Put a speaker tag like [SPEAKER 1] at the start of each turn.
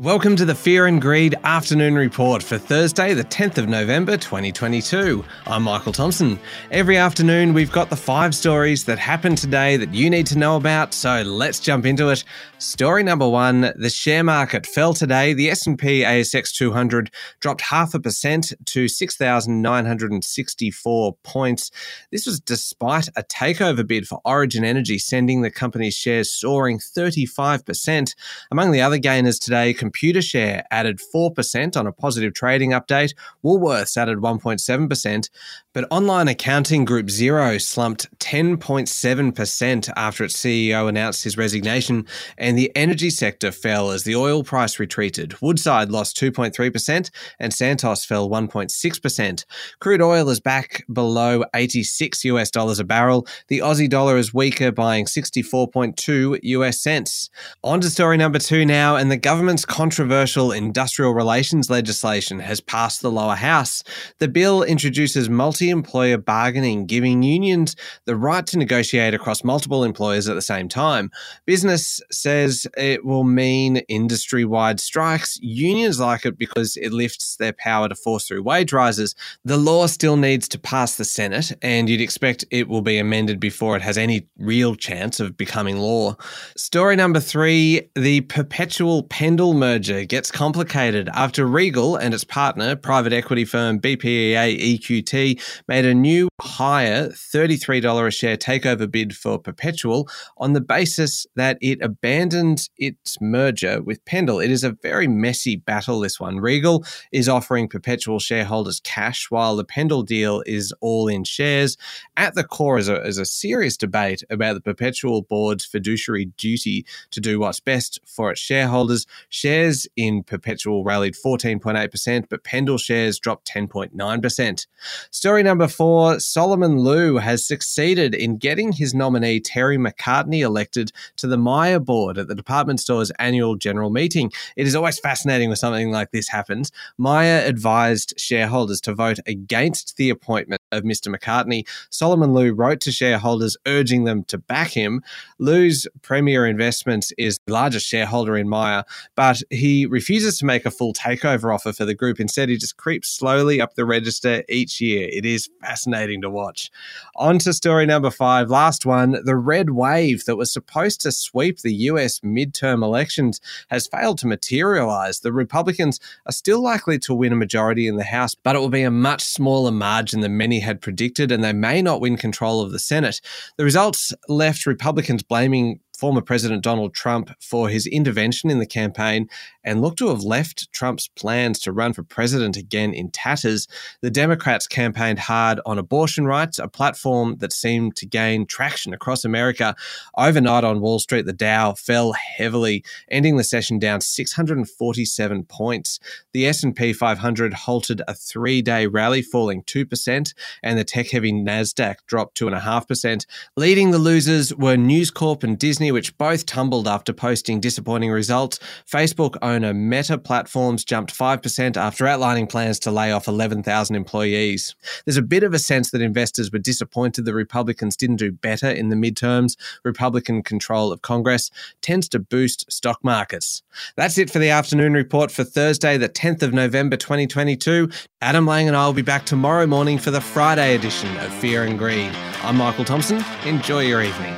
[SPEAKER 1] Welcome to the Fear and Greed Afternoon Report for Thursday, the 10th of November 2022. I'm Michael Thompson. Every afternoon, we've got the five stories that happened today that you need to know about, so let's jump into it. Story number one, the share market fell today. The S&P ASX 200 dropped half a percent to 6,964 points. This was despite a takeover bid for Origin Energy, sending the company's shares soaring 35%. Among the other gainers today, Computershare added 4% on a positive trading update. Woolworths added 1.7%. But online accounting group Xero slumped 10.7% after its CEO announced his resignation, and the energy sector fell as the oil price retreated. Woodside lost 2.3%, and Santos fell 1.6%. Crude oil is back below 86 US dollars a barrel. The Aussie dollar is weaker, buying 64.2 US cents. On to story number two now, and the government's controversial industrial relations legislation has passed the lower house. The bill introduces multi employer bargaining, giving unions the right to negotiate across multiple employers at the same time. Business says it will mean industry wide strikes. Unions like it because it lifts their power to force through wage rises. The law still needs to pass the Senate, and you'd expect it will be amended before it has any real chance of becoming law. Story number three the perpetual Pendal merger gets complicated after Regal and its partner, private equity firm BPEA EQT, made a new higher $33 a share takeover bid for Perpetual on the basis that it abandoned its merger with Pendal. It is a very messy battle, this one. Regal is offering Perpetual shareholders cash, while the Pendal deal is all in shares. At the core is a, is a serious debate about the Perpetual board's fiduciary duty to do what's best for its shareholders. Shares in Perpetual rallied 14.8%, but Pendal shares dropped 10.9%. Story number four Solomon Lew has succeeded in getting his nominee, Terry McCartney, elected to the Myer board at the department store's annual general meeting. It is always fascinating when something like this happens. Myer advised shareholders to vote against the appointment of Mr. McCartney. Solomon Lew wrote to shareholders urging them to back him. Lew's Premier Investments is the largest shareholder in Myer, but he refuses to make a full takeover offer for the group. Instead, he just creeps slowly up the register each year. It is fascinating to watch. On to story number five, last one. The red wave that was supposed to sweep the US midterm elections has failed to materialize. The Republicans are still likely to win a majority in the House, but it will be a much smaller margin than many had predicted, and they may not win control of the Senate. The results left Republicans blaming former President Donald Trump for his intervention in the campaign and looked to have left Trump's plans to run for president again in tatters. The Democrats campaigned hard on abortion rights, a platform that seemed to gain traction across America. Overnight on Wall Street, the Dow fell heavily, ending the session down 647 points. The S&P 500 halted a three-day rally, falling 2%, and the tech-heavy Nasdaq dropped 2.5%. Leading the losers were News Corp and Disney which both tumbled after posting disappointing results. Facebook owner Meta Platforms jumped 5% after outlining plans to lay off 11,000 employees. There's a bit of a sense that investors were disappointed the Republicans didn't do better in the midterms. Republican control of Congress tends to boost stock markets. That's it for the afternoon report for Thursday, the 10th of November 2022. Adam Lang and I will be back tomorrow morning for the Friday edition of Fear and Greed. I'm Michael Thompson. Enjoy your evening.